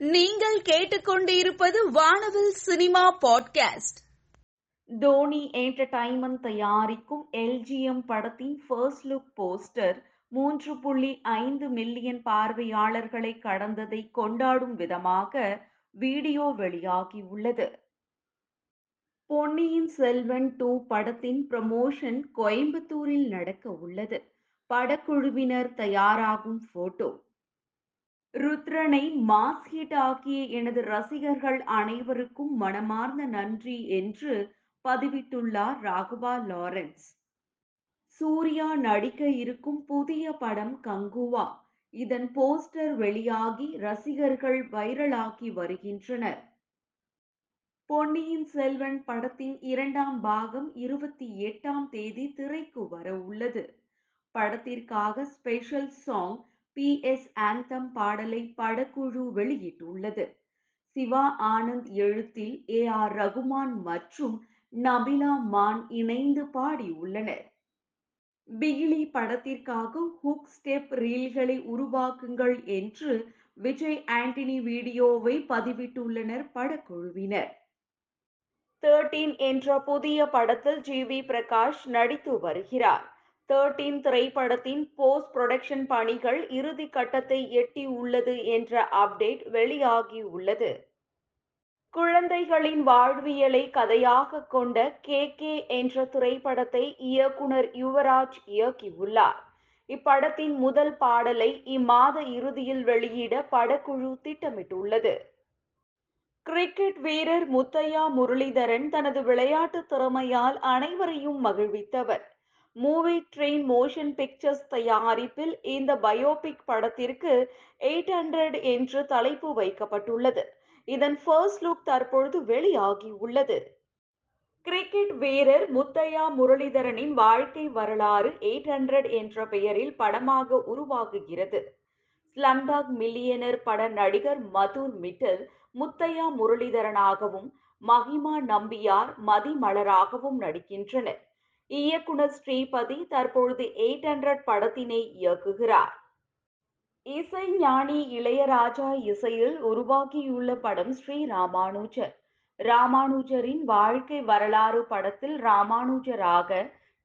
நீங்கள் கேட்டுக்கொண்டிருப்பது Vanavil cinema podcast. Dhoni entertainment தயாரிக்கும் எல்ஜிஎம் படத்தின் ஃபர்ஸ்ட் லுக் போஸ்டர் மூன்று புள்ளி ஐந்து மில்லியன் பார்வையாளர்களை கடந்ததை கொண்டாடும் விதமாக வீடியோ வெளியாகியுள்ளது பொன்னியின் செல்வன் டூ படத்தின் ப்ரமோஷன் கோயம்புத்தூரில் நடக்க உள்ளது. படக்குழுவினர் தயாராகும் போட்டோ ருத்ரனை மாஸ் ஹிட் ஆக்கிய எனது ரசிகர்கள் அனைவருக்கும் மனமார்ந்த நன்றி என்று பதிவிட்டுள்ளார் ராகவா லாரன்ஸ். சூர்யா நடிக்க இருக்கும் புதிய படம் கங்குவா. இதன் போஸ்டர் வெளியாகி ரசிகர்கள் வைரலாகி வருகின்றனர். பொன்னியின் செல்வன் படத்தின் இரண்டாம் பாகம் இருபத்தி எட்டாம் தேதி திரைக்கு வர உள்ளது. படத்திற்காக special song P. S. Anthem பாடலை படக்குழு வெளியிட்டுள்ளது. சிவா ஆனந்த் எழுத்தில் ஏ. ஆர். ரகுமான் மற்றும் நபிலா மான் இணைந்து பாடியுள்ளனர். பிகிலி படத்திற்காக ஹுக் ஸ்டெப் ரீல்களை உருவாக்குங்கள் என்று விஜய் ஆண்டனி வீடியோவை பதிவிட்டுள்ளனர் படக்குழுவினர். தேர்ட்டீன் என்ற புதிய படத்தில் ஜி. வி. பிரகாஷ் நடித்து வருகிறார். தேர்ட்டீன் திரைப்படத்தின் போஸ்ட் புரொடக்ஷன் பணிகள் இறுதி கட்டத்தை எட்டி உள்ளது என்ற அப்டேட் வெளியாகி உள்ளது குழந்தைகளின் வாழ்வியலை கதையாக கொண்ட கே கே என்ற திரைப்படத்தை இயக்குனர் யுவராஜ் இயக்கியுள்ளார். இப்படத்தின் முதல் பாடலை இம்மாத இறுதியில் வெளியிட படக்குழு திட்டமிட்டுள்ளது. கிரிக்கெட் வீரர் முத்தையா முரளிதரன் தனது விளையாட்டு திறமையால் அனைவரையும் மகிழ்வித்தவர். மூவி ட்ரெயின் மோஷன் பிக்சர்ஸ் தயாரிப்பில் இந்த பயோபிக் படத்திற்கு எயிட் ஹண்ட்ரட் என்று தலைப்பு வைக்கப்பட்டுள்ளது. இதன் ஃபர்ஸ்ட் லுக் தற்பொழுது வெளியாகி உள்ளது. கிரிக்கெட் வீரர் முத்தையா முரளிதரனின் வாழ்க்கை வரலாறு எயிட் ஹண்ட்ரட் என்ற பெயரில் படமாக உருவாகுகிறது. ஸ்லம்டாக் மில்லியனர் பட நடிகர் மதுர் மிட்டல் முத்தையா முரளிதரனாகவும் மகிமா நம்பியார் மதிமலராகவும் நடிக்கின்றனர். இயக்குனர் ஸ்ரீபதி தற்பொழுது எயிட் ஹண்ட்ரட் படத்தினை இயக்குகிறார். இசை ஞானி இளையராஜா இசையில் உருவாக்கியுள்ள படம் ஸ்ரீ ராமானுஜர். ராமானுஜரின் வாழ்க்கை வரலாறு படத்தில் ராமானுஜராக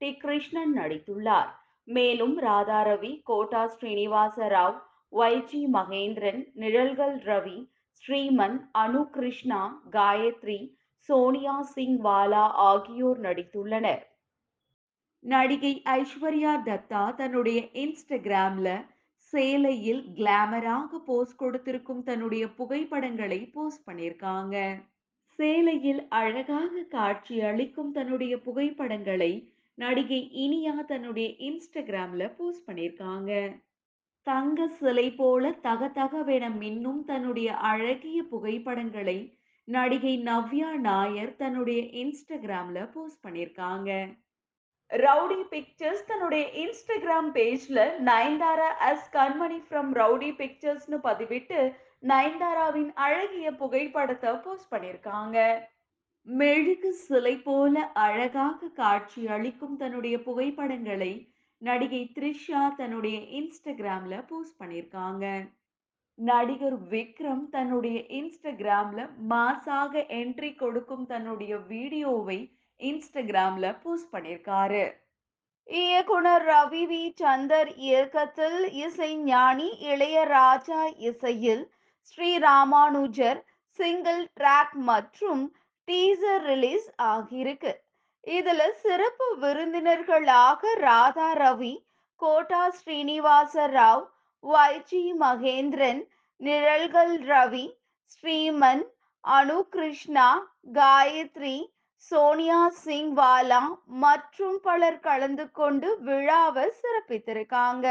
டி. கிருஷ்ணன் நடித்துள்ளார். மேலும் ராதாரவி கோட்டா ஸ்ரீனிவாச ராவ் வைஜி மகேந்திரன் நிழல்கள் ரவி ஸ்ரீமன் அனு கிருஷ்ணா காயத்ரி சோனியா சிங் வாலா ஆகியோர் நடித்துள்ளனர். நடிகை ஐஸ்வர்யா தத்தா தன்னுடைய இன்ஸ்டாகிராம்ல சேலையில் கிளாமராக போஸ்ட் கொடுத்திருக்கும் தன்னுடைய புகைப்படங்களை போஸ்ட் பண்ணியிருக்காங்க. சேலையில் அழகாக காட்சி அளிக்கும் தன்னுடைய புகைப்படங்களை நடிகை இனியா தன்னுடைய இன்ஸ்டாகிராம்ல போஸ்ட் பண்ணியிருக்காங்க. தங்க சிலை போல தக தகவென மின்னும் தன்னுடைய அழகிய புகைப்படங்களை நடிகை நவ்யா நாயர் தன்னுடைய இன்ஸ்டாகிராம்ல போஸ்ட் பண்ணியிருக்காங்க. ரவுடி பிக்சர்ஸ் தன்னுடைய இன்ஸ்டாகிராம் பேஜ்ல Nayanthara as Kanmani from rowdy பிக்சர்ஸ்னு பதிவிட்டு நயன்தாராவின் அழகிய புகைப்படத்தை போஸ்ட் பண்ணியிருக்காங்க. மெழுகு சிலை போல அழகாக காட்சி அளிக்கும் தன்னுடைய புகைப்படங்களை நடிகை த்ரிஷா தன்னுடைய இன்ஸ்டாகிராம்ல போஸ்ட் பண்ணியிருக்காங்க. நடிகர் விக்ரம் தன்னுடைய இன்ஸ்டாகிராம்ல மாசாக என்ட்ரி கொடுக்கும் தன்னுடைய வீடியோவை இன்ஸ்டாகிராம்ல போஸ்ட் பண்ணியிருக்காரு இயக்குனர் ரவி வி. சந்தர் இயக்கத்தில் இசை ஞானி இளையராஜா இசையில் ஸ்ரீ ராமானுஜர் சிங்கிள் ட்ராக் மற்றும் டீசர் ரிலீஸ் ஆகியிருக்கு. இதுல சிறப்பு விருந்தினர்களாக ராதா ரவி கோட்டா ஸ்ரீனிவாச ராவ் வைஜி மகேந்திரன் நிழல்கள் ரவி ஸ்ரீமன் அனு கிருஷ்ணா காயத்ரி சோனியா சிங் வாலா மற்றும் பலர் கலந்து கொண்டு விழாவை சிறப்பித்திருக்காங்க.